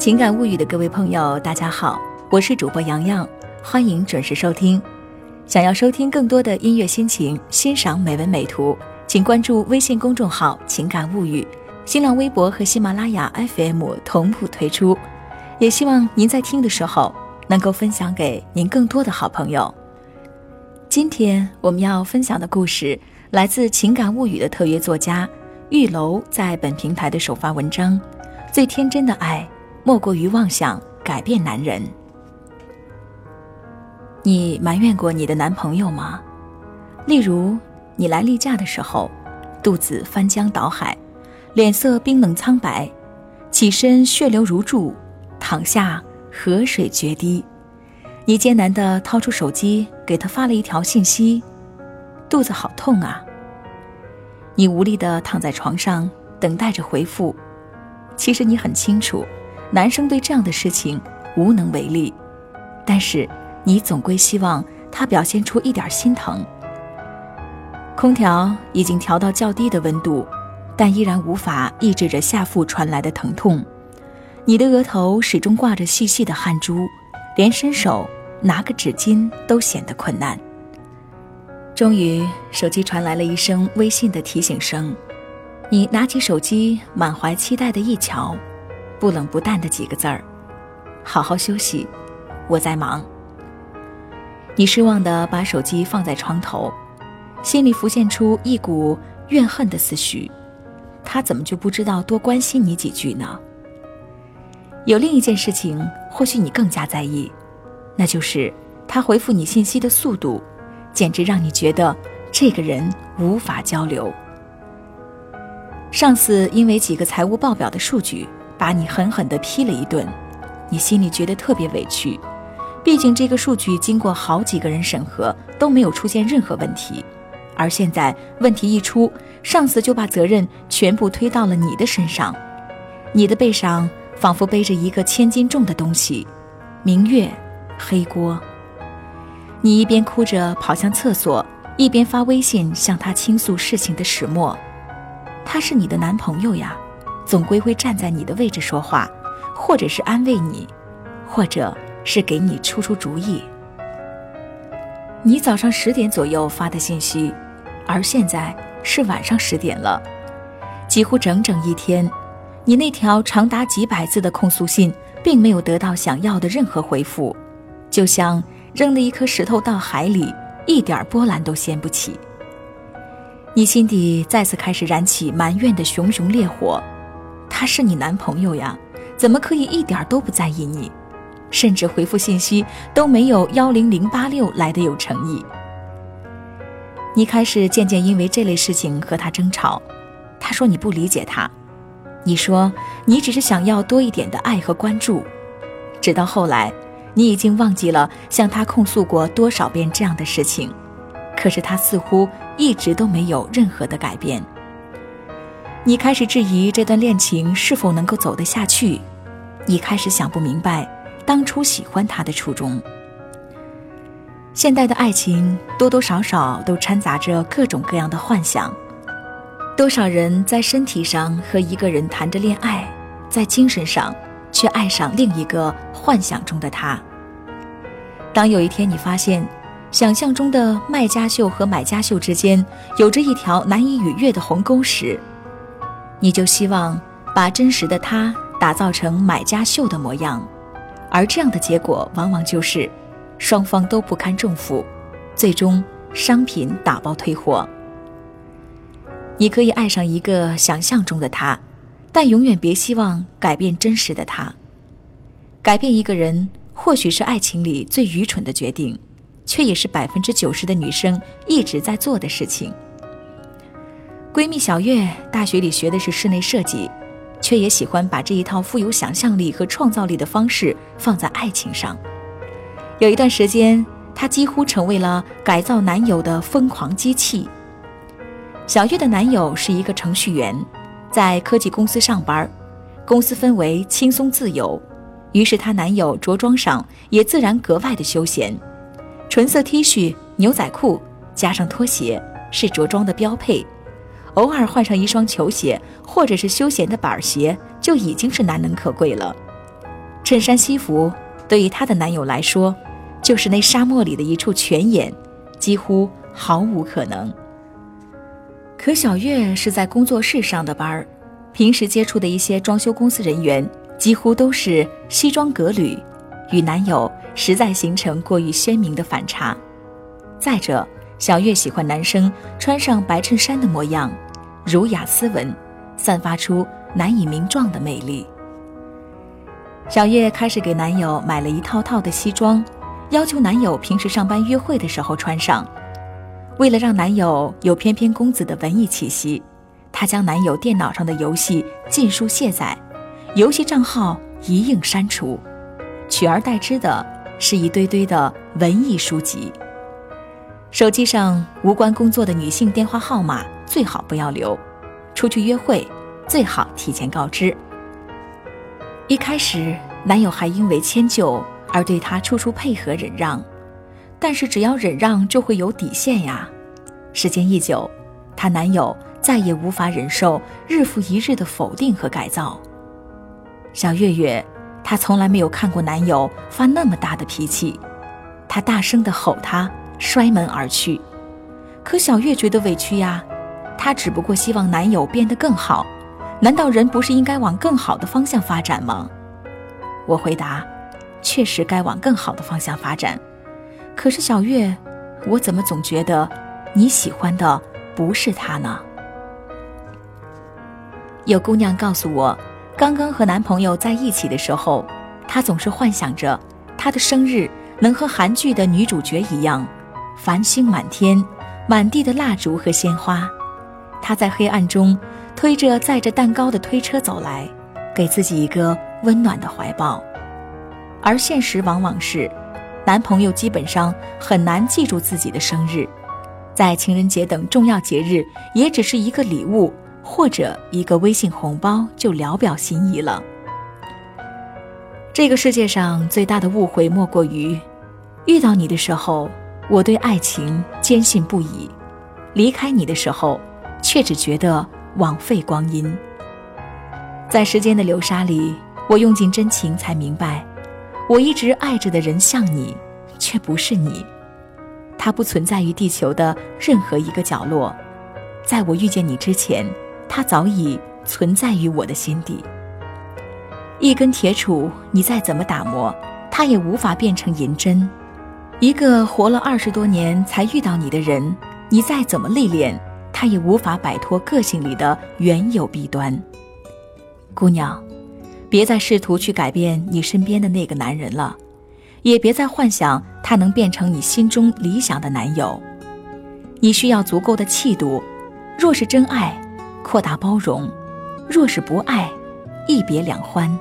情感物语的各位朋友，大家好，我是主播洋洋，欢迎准时收听。想要收听更多的音乐心情，欣赏美文美图，请关注微信公众号“情感物语”，新浪微博和喜马拉雅 FM 同步推出。也希望您在听的时候能够分享给您更多的好朋友。今天我们要分享的故事来自《情感物语》的特约作家玉楼在本平台的首发文章《最天真的爱》。莫过于妄想改变男人。你埋怨过你的男朋友吗？例如，你来例假的时候，肚子翻江倒海，脸色冰冷苍白，起身血流如注，躺下河水决堤。你艰难地掏出手机，给他发了一条信息：“肚子好痛啊。”你无力地躺在床上，等待着回复。其实你很清楚。男生对这样的事情无能为力，但是你总归希望他表现出一点心疼。空调已经调到较低的温度，但依然无法抑制着下腹传来的疼痛。你的额头始终挂着细细的汗珠，连伸手拿个纸巾都显得困难。终于，手机传来了一声微信的提醒声，你拿起手机，满怀期待的一瞧。不冷不淡的几个字儿，好好休息，我在忙。你失望地把手机放在床头，心里浮现出一股怨恨的思绪。他怎么就不知道多关心你几句呢？有另一件事情，或许你更加在意，那就是他回复你信息的速度，简直让你觉得这个人无法交流。上次因为几个财务报表的数据。把你狠狠地批了一顿，你心里觉得特别委屈。毕竟这个数据经过好几个人审核都没有出现任何问题，而现在问题一出，上司就把责任全部推到了你的身上。你的背上仿佛背着一个千斤重的东西，明月黑锅。你一边哭着跑向厕所，一边发微信向他倾诉事情的始末。他是你的男朋友呀。总归会站在你的位置说话，或者是安慰你，或者是给你出出主意。你早上十点左右发的信息，而现在是晚上十点了，几乎整整一天，你那条长达几百字的控诉信并没有得到想要的任何回复，就像扔了一颗石头到海里，一点波澜都掀不起。你心底再次开始燃起埋怨的熊熊烈火。他是你男朋友呀，怎么可以一点都不在意你，甚至回复信息都没有幺零零八六来的有诚意？你开始渐渐因为这类事情和他争吵，他说你不理解他，你说你只是想要多一点的爱和关注，直到后来，你已经忘记了向他控诉过多少遍这样的事情，可是他似乎一直都没有任何的改变。你开始质疑这段恋情是否能够走得下去，你开始想不明白当初喜欢他的初衷。现代的爱情多多少少都掺杂着各种各样的幻想，多少人在身体上和一个人谈着恋爱，在精神上却爱上另一个幻想中的他。当有一天你发现，想象中的卖家秀和买家秀之间有着一条难以逾越的鸿沟时，你就希望把真实的他打造成买家秀的模样，而这样的结果往往就是双方都不堪重负，最终商品打包退货。你可以爱上一个想象中的他，但永远别希望改变真实的他。改变一个人或许是爱情里最愚蠢的决定，却也是百分之九十的女生一直在做的事情。闺蜜小月大学里学的是室内设计，却也喜欢把这一套富有想象力和创造力的方式放在爱情上。有一段时间，她几乎成为了改造男友的疯狂机器。小月的男友是一个程序员，在科技公司上班，公司氛围轻松自由，于是她男友着装上也自然格外的休闲，纯色 T 恤、牛仔裤加上拖鞋是着装的标配。偶尔换上一双球鞋，或者是休闲的板鞋，就已经是难能可贵了。衬衫西服对于她的男友来说，就是那沙漠里的一处泉眼，几乎毫无可能。可小月是在工作室上的班儿，平时接触的一些装修公司人员几乎都是西装革履，与男友实在形成过于鲜明的反差。再者，小月喜欢男生穿上白衬衫的模样，儒雅斯文，散发出难以名状的魅力。小月开始给男友买了一套套的西装，要求男友平时上班约会的时候穿上。为了让男友有翩翩公子的文艺气息，她将男友电脑上的游戏尽数卸载，游戏账号一应删除，取而代之的是一堆堆的文艺书籍。手机上无关工作的女性电话号码最好不要留，出去约会最好提前告知。一开始，男友还因为迁就而对她处处配合忍让。但是只要忍让，就会有底线呀。时间一久，她男友再也无法忍受日复一日的否定和改造。小月月，她从来没有看过男友发那么大的脾气，她大声地吼他，摔门而去。可小月觉得委屈呀，她只不过希望男友变得更好。难道人不是应该往更好的方向发展吗？我回答，确实该往更好的方向发展。可是小月，我怎么总觉得你喜欢的不是他呢？有姑娘告诉我，刚刚和男朋友在一起的时候，她总是幻想着她的生日能和韩剧的女主角一样，繁星满天，满地的蜡烛和鲜花，她在黑暗中推着载着蛋糕的推车走来，给自己一个温暖的怀抱。而现实往往是。男朋友基本上很难记住自己的生日，在情人节等重要节日，也只是一个礼物或者一个微信红包就聊表心意了。这个世界上最大的误会莫过于，遇到你的时候，我对爱情坚信不疑；离开你的时候，却只觉得枉费光阴。在时间的流沙里，我用尽真情才明白。我一直爱着的人像你，却不是你。他不存在于地球的任何一个角落，在我遇见你之前，他早已存在于我的心底。一根铁杵，你再怎么打磨，它也无法变成银针。一个活了二十多年才遇到你的人，你再怎么历练，他也无法摆脱个性里的原有弊端。姑娘。别再试图去改变你身边的那个男人了，也别再幻想他能变成你心中理想的男友。你需要足够的气度，若是真爱，扩大包容；若是不爱，一别两欢。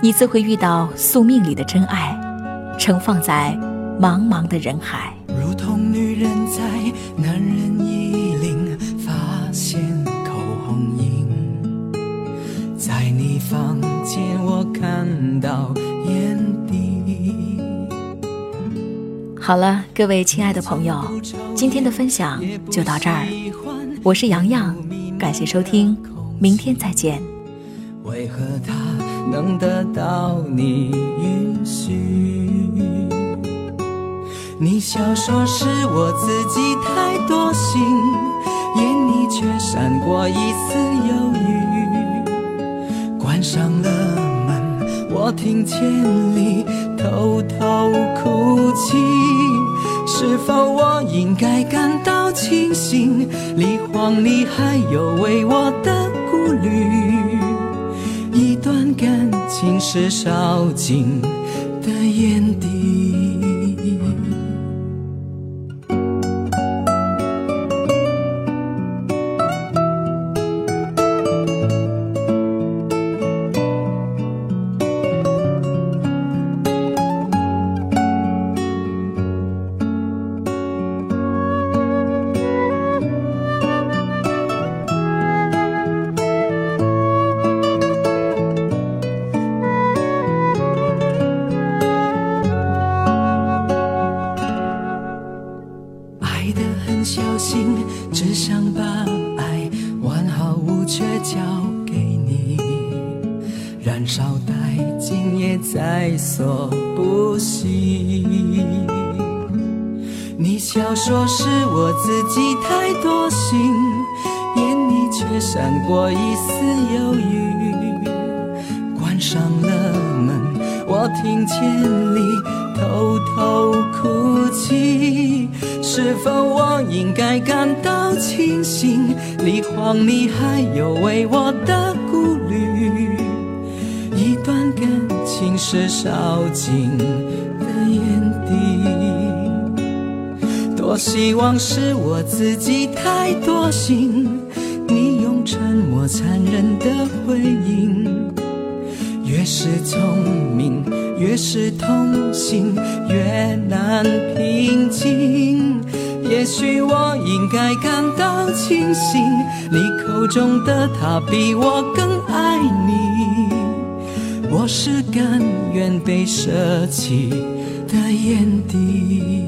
你自会遇到宿命里的真爱，盛放在茫茫的人海。如同女人在男人衣领发现口红印，在你。房间，我看到眼底。好了，各位亲爱的朋友，今天的分享就到这儿。我是洋洋，感谢收听，明天再见。为何他能得到你允许？你笑说是我自己太多心，眼里却闪过一丝犹豫。关上了门，我听见你偷偷哭泣。是否我应该感到庆幸？离荒里还有为我的顾虑。一段感情是烧尽的眼底。却交给你，燃烧殆。尽也在所不惜。你笑说是我自己太多心，眼里却闪过一丝犹豫。关上了，我听见你偷偷哭泣。是否我应该感到庆幸？离荒里还有为我的顾虑。一段感情是烧尽的眼底，多希望是我自己太多心。你用沉默残忍的回应，越是聪明，越是痛心，越难平静。也许我应该感到庆幸，你口中的他比我更爱你。我是甘愿被舍弃的眼底。